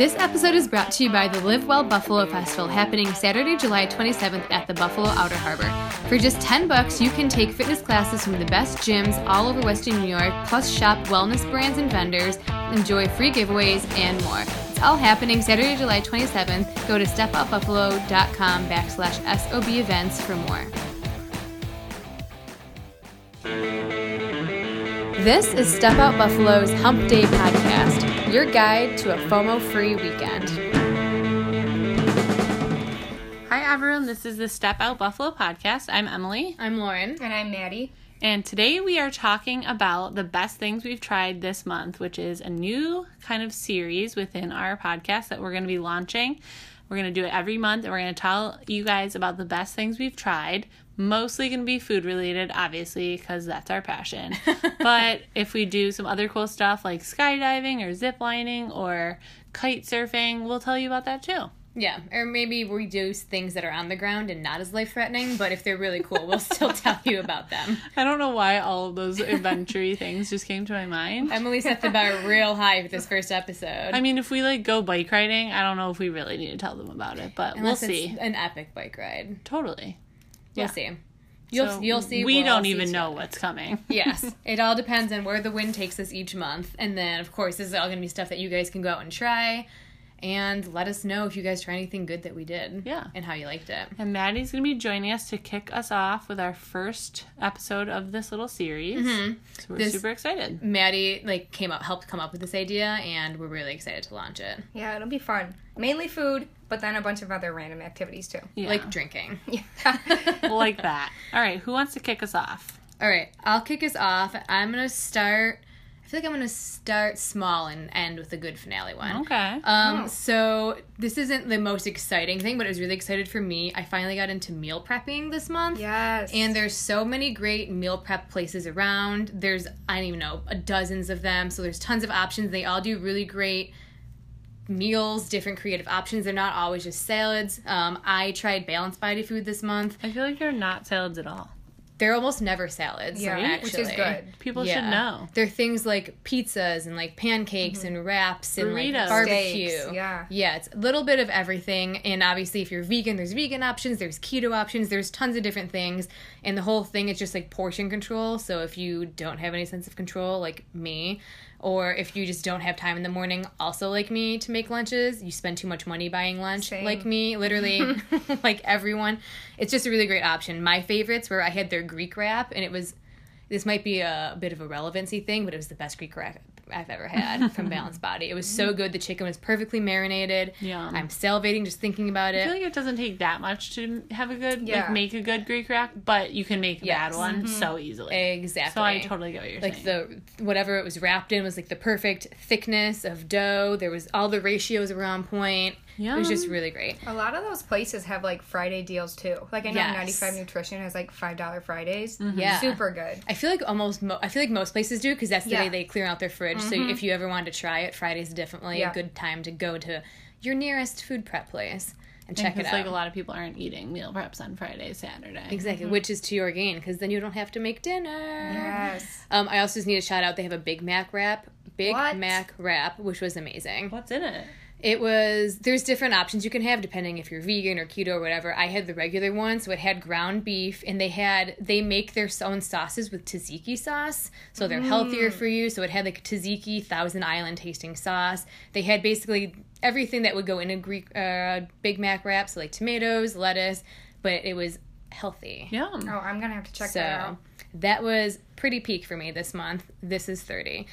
This episode is brought to you by the Live Well Buffalo Festival happening Saturday, July 27th at the Buffalo Outer Harbor. For just 10 bucks, you can take fitness classes from the best gyms all over Western New York, plus shop wellness brands and vendors, enjoy free giveaways, and more. It's all happening Saturday, July 27th. Go to stepoutbuffalo.com backslash SOB events for more. This is Step Out Buffalo's Hump Day podcast, your guide to a FOMO free weekend. Hi, everyone. This is the Step Out Buffalo podcast. I'm Emily. I'm Lauren. And I'm Maddie. And today we are talking about the best things we've tried this month, which is a new kind of series within our podcast that we're going to be launching. We're going to do it every month and we're going to tell you guys about the best things we've tried. Mostly going to be food related, obviously, because that's our passion. but if we do some other cool stuff like skydiving or zip lining or kite surfing, we'll tell you about that too. Yeah, or maybe we do things that are on the ground and not as life threatening, but if they're really cool, we'll still tell you about them. I don't know why all of those adventure things just came to my mind. Emily set the bar real high for this first episode. I mean, if we like go bike riding, I don't know if we really need to tell them about it, but Unless we'll see. It's an epic bike ride. Totally. We'll Yeah. see. You'll So you'll see. We we'll don't even know what's coming. yes, it all depends on where the wind takes us each month, and then of course this is all going to be stuff that you guys can go out and try, and let us know if you guys try anything good that we did. Yeah. and how you liked it. And Maddie's going to be joining us to kick us off with our first episode of this little series. So we're Mm-hmm. This- super excited. Maddie like came up helped come up with this idea, and we're really excited to launch it. Yeah, it'll be fun. Mainly food, but then a bunch of other random activities too. Yeah. Like drinking. Yeah. like that. All right, who wants to kick us off? All right, I'll kick us off. I'm gonna start. I feel like I'm gonna start small and end with a good finale one. Okay. Um, Oh. so this isn't the most exciting thing, but it was really excited for me. I finally got into meal prepping this month. yes. And there's so many great meal prep places around. There's I don't even know, dozens of them. So there's tons of options. They all do really great meals, different creative options. They're not always just salads. Um, I tried balanced body food this month. I feel like they're not salads at all. They're almost never salads. yeah, actually. which is good. People should know. They're things like pizzas and like pancakes mm-hmm. and wraps and Burritos. like barbecue. Steaks, yeah. Yeah, it's a little bit of everything. And obviously, if you're vegan, there's vegan options, there's keto options, there's tons of different things. And the whole thing is just like portion control. So if you don't have any sense of control, like me, or if you just don't have time in the morning, also like me, to make lunches, you spend too much money buying lunch, Same. like me, literally, like everyone. It's just a really great option. My favorites were I had their Greek wrap, and it was this might be a bit of a relevancy thing, but it was the best Greek wrap I've ever had from Balanced Body. It was so good. The chicken was perfectly marinated. Yum. I'm salivating just thinking about it. I feel like it doesn't take that much to have a good, Yeah. like, make a good Greek rack, but you can make a Yes. bad one mm-hmm. so easily. Exactly. So I totally get what you're like saying. the whatever it was wrapped in was like the perfect thickness of dough. There was all the ratios were on point. It was just really great. A lot of those places have like Friday deals too. Like I know Yes. 95 Nutrition has like five dollar Fridays. Mm-hmm. Yeah. super good. I feel like almost mo- I feel like most places do because that's the Yeah. day they clear out their fridge. So mm-hmm. if you ever wanted to try it, Friday's definitely Yeah. a good time to go to your nearest food prep place and check it Because out. like a lot of people aren't eating meal preps on Friday, Saturday. Exactly, mm-hmm. which is to your gain because then you don't have to make dinner. Yes. Um, I also just need a shout out. They have a Big Mac wrap, Big What? Mac wrap, which was amazing. What's in it? It was there's different options you can have depending if you're vegan or keto or whatever. I had the regular one, so it had ground beef, and they had they make their own sauces with tzatziki sauce, so they're healthier for you. So it had like tzatziki Thousand Island tasting sauce. They had basically everything that would go in a Greek uh, Big Mac wrap, so like tomatoes, lettuce, but it was healthy. Yum. Oh, I'm gonna have to check So that out. that was pretty peak for me this month. This is 30.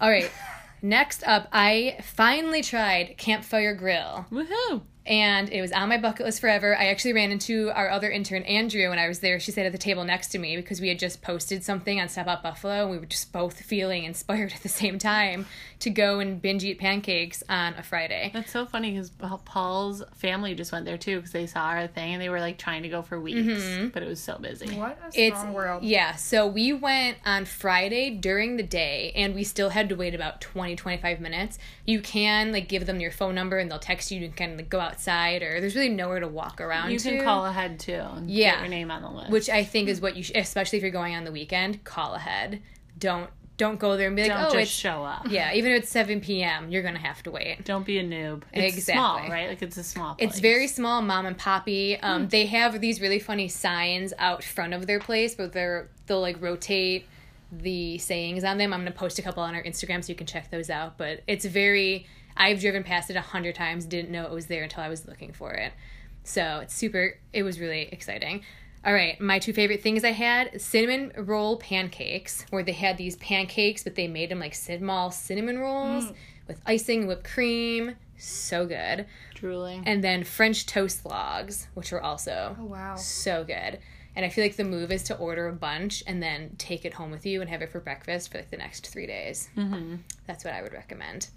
All right. Next up, I finally tried Campfire Grill. Woohoo! And it was on my bucket list forever. I actually ran into our other intern, Andrea, when I was there. She sat at the table next to me because we had just posted something on Step Out Buffalo. And we were just both feeling inspired at the same time to go and binge eat pancakes on a Friday. That's so funny because Paul's family just went there too because they saw our thing and they were like trying to go for weeks, Mm-hmm. but it was so busy. What a It's strong world. yeah. So we went on Friday during the day, and we still had to wait about 20, 25 minutes. You can like give them your phone number, and they'll text you. You can kind of like, go outside, or there's really nowhere to walk around. You to, can call ahead too and Yeah. get your name on the list. which I think is what you, sh- especially if you're going on the weekend, call ahead. Don't don't go there and be like, Don't oh, just it's show up. yeah. Even if it's seven p.m., you're gonna have to wait. Don't be a noob. It's Exactly. small, right? Like it's a small. Place. It's very small, mom and poppy. Um, They have these really funny signs out front of their place, but they're they'll like rotate the sayings on them. I'm gonna post a couple on our Instagram so you can check those out. But it's very. I've driven past it a hundred times. Didn't know it was there until I was looking for it. So it's super. It was really exciting. All right, my two favorite things I had cinnamon roll pancakes, where they had these pancakes, but they made them like small cinnamon rolls mm. with icing and whipped cream. So good drooling. and then French toast logs, which were also Oh, wow. so good. And I feel like the move is to order a bunch and then take it home with you and have it for breakfast for like the next three days. Mm-hmm. That's what I would recommend.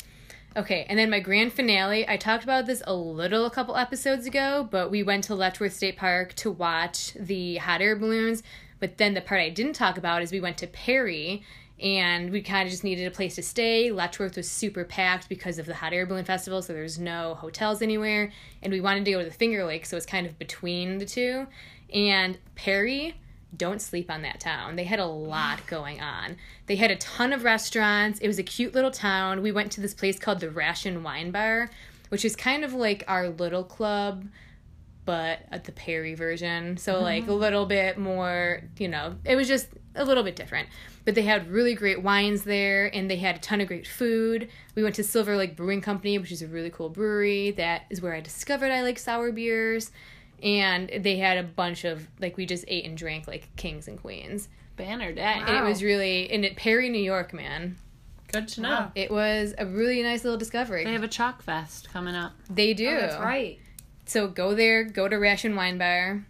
Okay, and then my grand finale. I talked about this a little a couple episodes ago, but we went to Letchworth State Park to watch the hot air balloons. But then the part I didn't talk about is we went to Perry and we kind of just needed a place to stay. Letchworth was super packed because of the hot air balloon festival, so there's no hotels anywhere. And we wanted to go to the Finger Lakes, so it's kind of between the two. And Perry, don't sleep on that town. They had a lot going on. They had a ton of restaurants. It was a cute little town. We went to this place called the Ration Wine Bar, which is kind of like our little club, but at the Perry version. So mm-hmm. like a little bit more, you know, it was just a little bit different. But they had really great wines there and they had a ton of great food. We went to Silver Lake Brewing Company, which is a really cool brewery. That is where I discovered I like sour beers. And they had a bunch of like we just ate and drank like kings and queens. Banner day. And it was really in it Perry, New York, man. Good to know. Wow. It was a really nice little discovery. They have a chalk fest coming up. They do. Oh, that's right. So go there, go to Ration Wine Bar,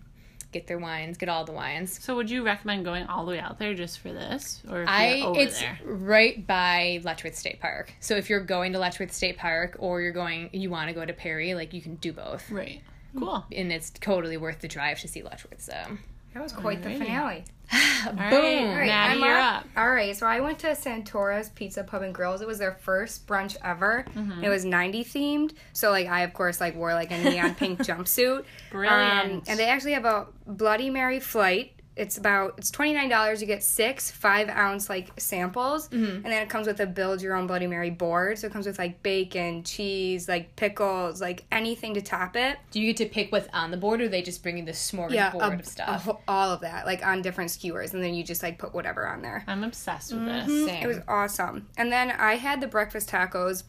get their wines, get all the wines. So would you recommend going all the way out there just for this, or if I you're over it's there? right by Letchworth State Park. So if you're going to Letchworth State Park or you're going you want to go to Perry, like you can do both. Right. Cool. And it's totally worth the drive to see Letchworth. So That was quite the finale. All right, Boom. All right, Maddie, you're up. All right, so I went to Santora's Pizza Pub and Grills. It was their first brunch ever. Mm-hmm. It was 90 themed. So like I of course like wore like a neon pink jumpsuit. Brilliant. Um, and they actually have a Bloody Mary flight. It's about it's twenty nine dollars. You get six five ounce like samples, Mm-hmm. and then it comes with a build your own Bloody Mary board. So it comes with like bacon, cheese, like pickles, like anything to top it. do you get to pick what's on the board or they just bring you the smorgasbord a- of stuff? a whole- all of that like on different skewers, and then you just like put whatever on there. I'm obsessed with this. Same. It was awesome. And then I had the breakfast tacos.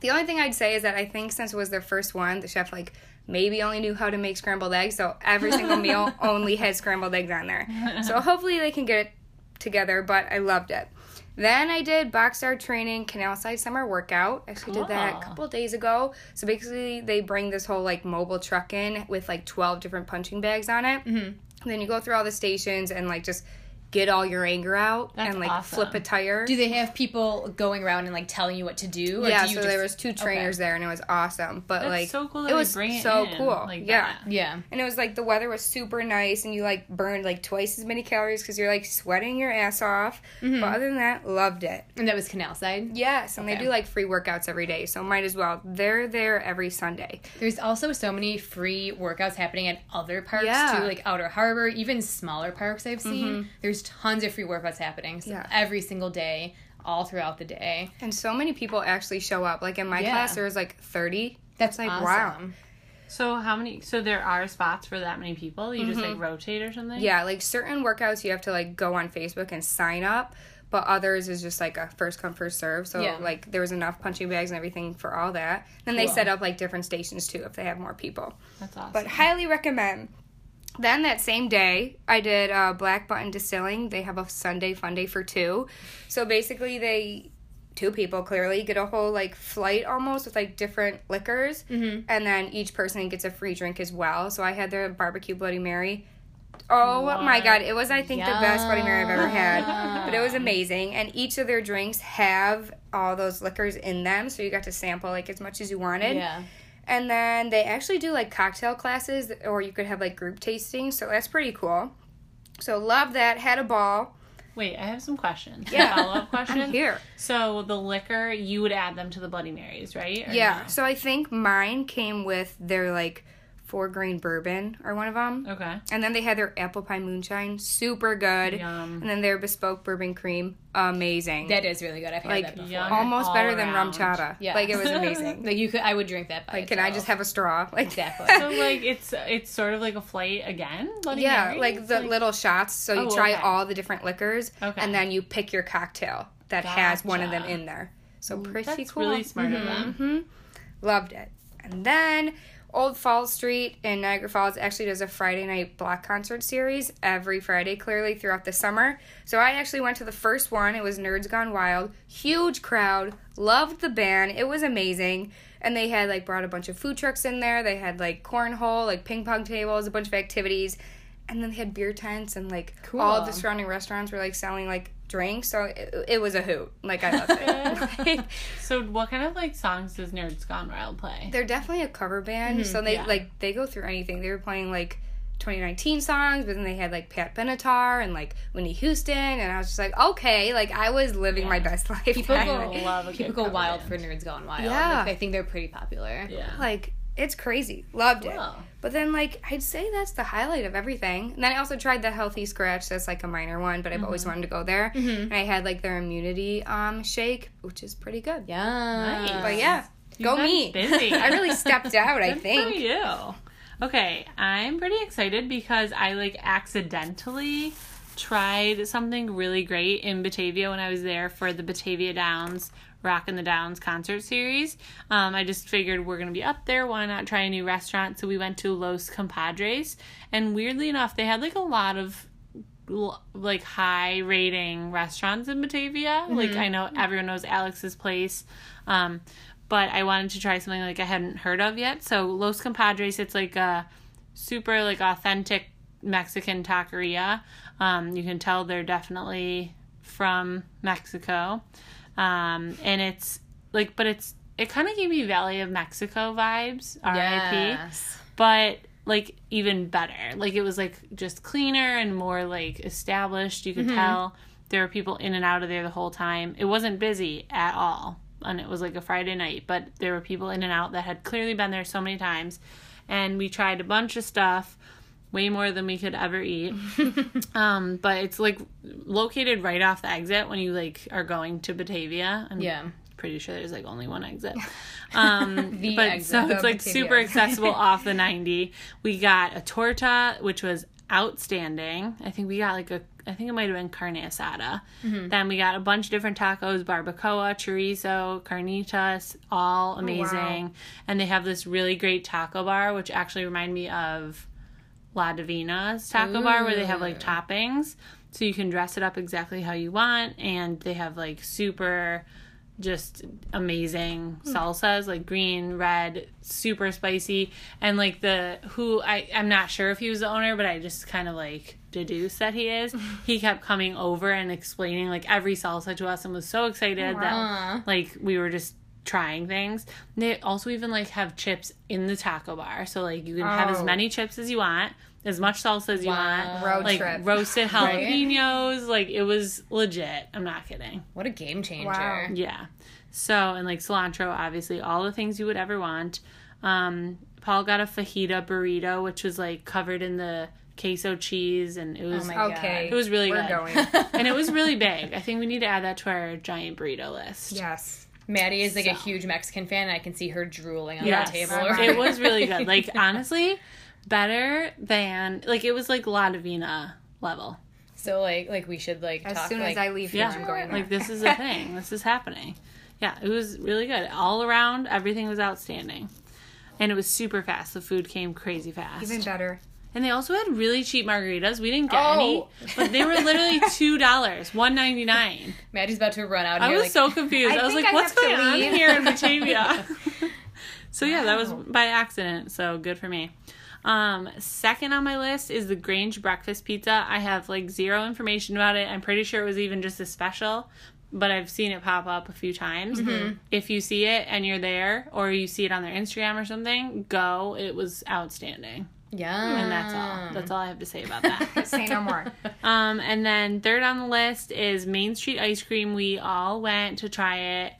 The only thing I'd say is that I think since it was their first one, the chef like maybe only knew how to make scrambled eggs, so every single meal only had scrambled eggs on there. So hopefully they can get it together, but I loved it. Then I did Box Boxstar Training Canal Side Summer Workout. Actually did that a couple days ago. So basically they bring this whole like mobile truck in with like 12 different punching bags on it. Mm-hmm. And then you go through all the stations and like just get all your anger out That's and like awesome. flip a tire. do they have people going around and like telling you what to do? Or yeah, do you so just- there was two trainers there, and it was awesome. But That's like, so cool that it was bring it so in cool. like yeah, that. Yeah. and it was like the weather was super nice, and you like burned like twice as many calories because you're like sweating your ass off. Mm-hmm. But other than that, loved it. And that was Canal Side. Yes, and Okay. they do like free workouts every day, so might as well. They're there every Sunday. There's also so many free workouts happening at other parks Yeah. too, like Outer Harbor, even smaller parks I've seen. There's tons of free workouts happening so Yeah. every single day, all throughout the day. And so many people actually show up. Like in my Yeah. class, there was like 30. That's like, awesome. wow. So how many? So there are spots for that many people. You just like rotate or something. Mm-hmm. Yeah, like certain workouts you have to like go on Facebook and sign up, but others is just like a first come first serve. So Yeah. like there was enough punching bags and everything for all that. Then they set up like different stations too if they have more people. That's awesome. But highly recommend. Then that same day, I did uh, Black Button Distilling. They have a Sunday fun day for two. So basically, they two people clearly get a whole like flight almost with like different liquors, mm-hmm. and then each person gets a free drink as well. So I had their barbecue Bloody Mary. Oh my god, it was I think the best Bloody Mary I've ever had. But it was amazing, and each of their drinks have all those liquors in them, so you got to sample like as much as you wanted. Yeah. And then they actually do like cocktail classes, or you could have like group tasting. So that's pretty cool. So love that. Had a ball. Wait, I have some questions. Yeah. Follow up questions. I'm here. So the liquor, you would add them to the Bloody Marys, right? Or Yeah. no? So I think mine came with their like Four Grain Bourbon are one of them. Okay. And then they had their apple pie moonshine, super good. Yum. And then their bespoke bourbon cream, amazing. That is really good. I've had like that before. Almost all better than RumChata. Yeah. Like it was amazing. Like you could, I would drink that. By like, can I just have a straw? Like exactly? So like it's it's sort of like a flight again. Bloody Yeah, Mary? like It's the little shots. So you Oh, try okay. all the different liquors, Okay. and then you pick your cocktail that has one of them in there. So pretty That's cool. really smart of them. hmm Loved it. And then Old Falls Street in Niagara Falls actually does a Friday night block concert series every Friday, clearly throughout the summer. So I actually went to the first one. It was Nerds Gone Wild. Huge crowd. Loved the band. It was amazing. And they had like brought a bunch of food trucks in there. They had like cornhole, like ping pong tables, a bunch of activities. And then they had beer tents and like all of the surrounding restaurants were like selling like drinks. So it, it was a hoot. Like I loved it. Like, So what kind of like songs does Nerds Gone Wild play? they're definitely a cover band, mm-hmm, so they yeah. like they go through anything. They were playing like 2019 songs, but then they had like Pat Benatar and like Whitney Houston, and I was just like, okay, like I was living my best life. People then. go, love a people good go cover wild band. for Nerds Gone Wild. Yeah. Like, I think they're pretty popular. Yeah. like it's crazy. Loved it. Wow. But then like I'd say that's the highlight of everything. And then I also tried the Healthy Scratch. That's like a minor one, but I've Mm-hmm. always wanted to go there. And I had like their immunity um shake, which is pretty good. Yeah. Nice. But yeah, You've go been me. busy. I really stepped out. I think. for you. Okay, I'm pretty excited because I like accidentally tried something really great in Batavia when I was there for the Batavia Downs Rock in the Downs concert series. Um, I just figured we're gonna be up there. Why not try a new restaurant? So we went to Los Compadres, and weirdly enough, they had like a lot of like high rating restaurants in Batavia. Like I know everyone knows Alex's Place. Um, but I wanted to try something like I hadn't heard of yet. So Los Compadres, it's like a super like authentic Mexican taqueria. Um, you can tell they're definitely from Mexico. Um, and it's like, but it's it kind of gave me Valley of Mexico vibes. R.I.P Yes. but like even better. Like it was like just cleaner and more like established. You could tell there were people in and out of there the whole time. It wasn't busy at all. And it was like a Friday night, but there were people in and out that had clearly been there so many times. And we tried a bunch of stuff, way more than we could ever eat. um, but it's like located right off the exit when you like are going to Batavia. I'm Yeah. pretty sure there's like only one exit. Um, The but exit. so it's like Batavia super accessible off the 90. We got a torta, which was outstanding. I think we got like a, I think it might have been carne asada. Mm-hmm. Then we got a bunch of different tacos, barbacoa, chorizo, carnitas, all amazing. And they have this really great taco bar, which actually remind me of La Divina's taco bar, where they have like toppings. So you can dress it up exactly how you want. And they have like super just amazing hmm. salsas like green red super spicy and like the who i i'm not sure if he was the owner but i just kind of like deduce that he is he kept coming over and explaining like every salsa to us and was so excited Aw. that like we were just trying things they also even like have chips in the taco bar so like you can have as Oh. many chips as you want as much salsa as you Wow. want Road like trip. roasted Right. jalapenos like it was legit i'm not kidding What a game changer. Wow. yeah. So, and like cilantro, obviously, all the things you would ever want. Um, Paul got a fajita burrito, which was like covered in the queso cheese, and it was Oh my Okay, it was really we're good. going. and it was really big. I think we need to add that to our giant burrito list. yes. Maddie is like a huge Mexican fan, and I can see her drooling on Yes. the table. Uh-huh. it was really good. Like honestly, better than like it was like La Divina level. so like like we should like As talk soon like as I leave here, Yeah, I'm going there. like this is a thing. this is happening. Yeah, it was really good all around. Everything was outstanding, and it was super fast. The food came crazy fast. Even better. And they also had really cheap margaritas. We didn't get Oh. any, but they were literally two dollars, one ninety nine. Maddie's about to run out of it. I here. was like, so confused. I I, was like, I "What's going on here in Batavia?" so yeah, that was by accident. So good for me. Um, second on my list is the Grange breakfast pizza. I have like zero information about it. I'm pretty sure it was even just a special, but I've seen it pop up a few times. Mm-hmm. If you see it and you're there, or you see it on their Instagram or something, go. It was outstanding. Yeah, And that's all. That's all I have to say about that. Say no more. Um, and then third on the list is Main Street Ice Cream. We all went to try it.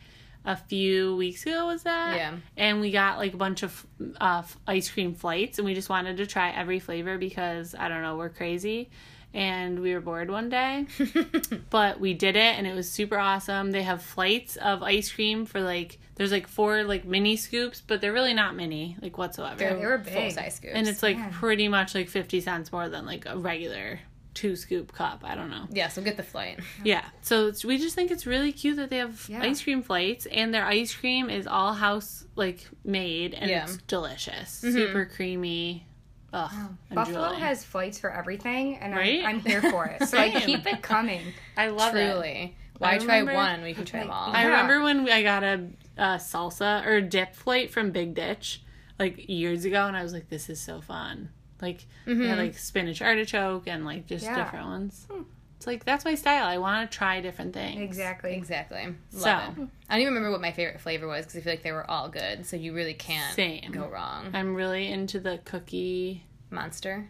a few weeks ago. Was that? Yeah. And we got like a bunch of uh, ice cream flights, and we just wanted to try every flavor because I don't know, we're crazy. And we were bored one day, but we did it, and it was super awesome. They have flights of ice cream for like there's like four like mini scoops, but they're really not mini like whatsoever. They were full size scoops. and it's like pretty much like 50 cents more than like a regular two scoop cup. I don't know. yeah, so get the flight. Yeah. So it's, we just think it's really cute that they have Yeah. ice cream flights and their ice cream is all house like made and Yeah. it's delicious. Mm-hmm. Super creamy. Ugh. Buffalo drooling. has flights for everything, and Right? I'm, I'm here for it. So like, keep it coming. I love it. Truly. Why I try one we can try them all? I Yeah. remember when I got a, a salsa or dip flight from Big Ditch like years ago and I was like this is so fun. Like they had mm-hmm. like spinach artichoke and like just Yeah. different ones. Hmm. It's like that's my style. I want to try different things. Exactly. Exactly. Love So- it. I don't even remember what my favorite flavor was because I feel like they were all good. So you really can't Same. go wrong. I'm really into the cookie Monster.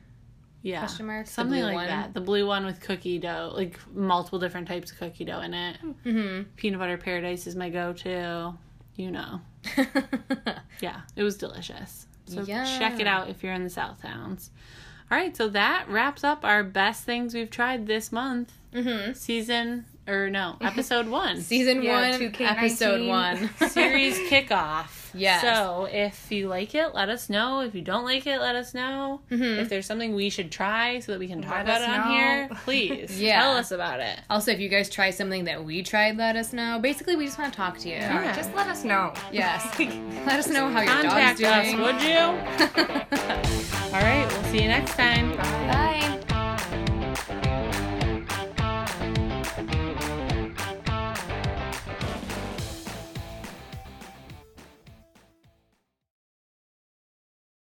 Yeah. Question mark? Something like one? that. The blue one with cookie dough, like multiple different types of cookie dough in it. Mm-hmm. Peanut butter paradise is my go-to. You know. Yeah, it was delicious. So check it out if you're in the South Towns. All right, so that wraps up our best things we've tried this month. mm-hmm. Season or no, episode 1. Season Yeah, one, 2K19. episode one. Series kickoff. Yes. So if you like it, let us know. If you don't like it, let us know. Mm-hmm. If there's something we should try so that we can talk Let about us it on know. here, please Yeah. tell us about it. Also, if you guys try something that we tried, let us know. Basically, we just want to talk to you. Yeah. Just let us know. Yes. let us know how your Contact dog's us, doing. would you? All right, we'll see you next time. Bye.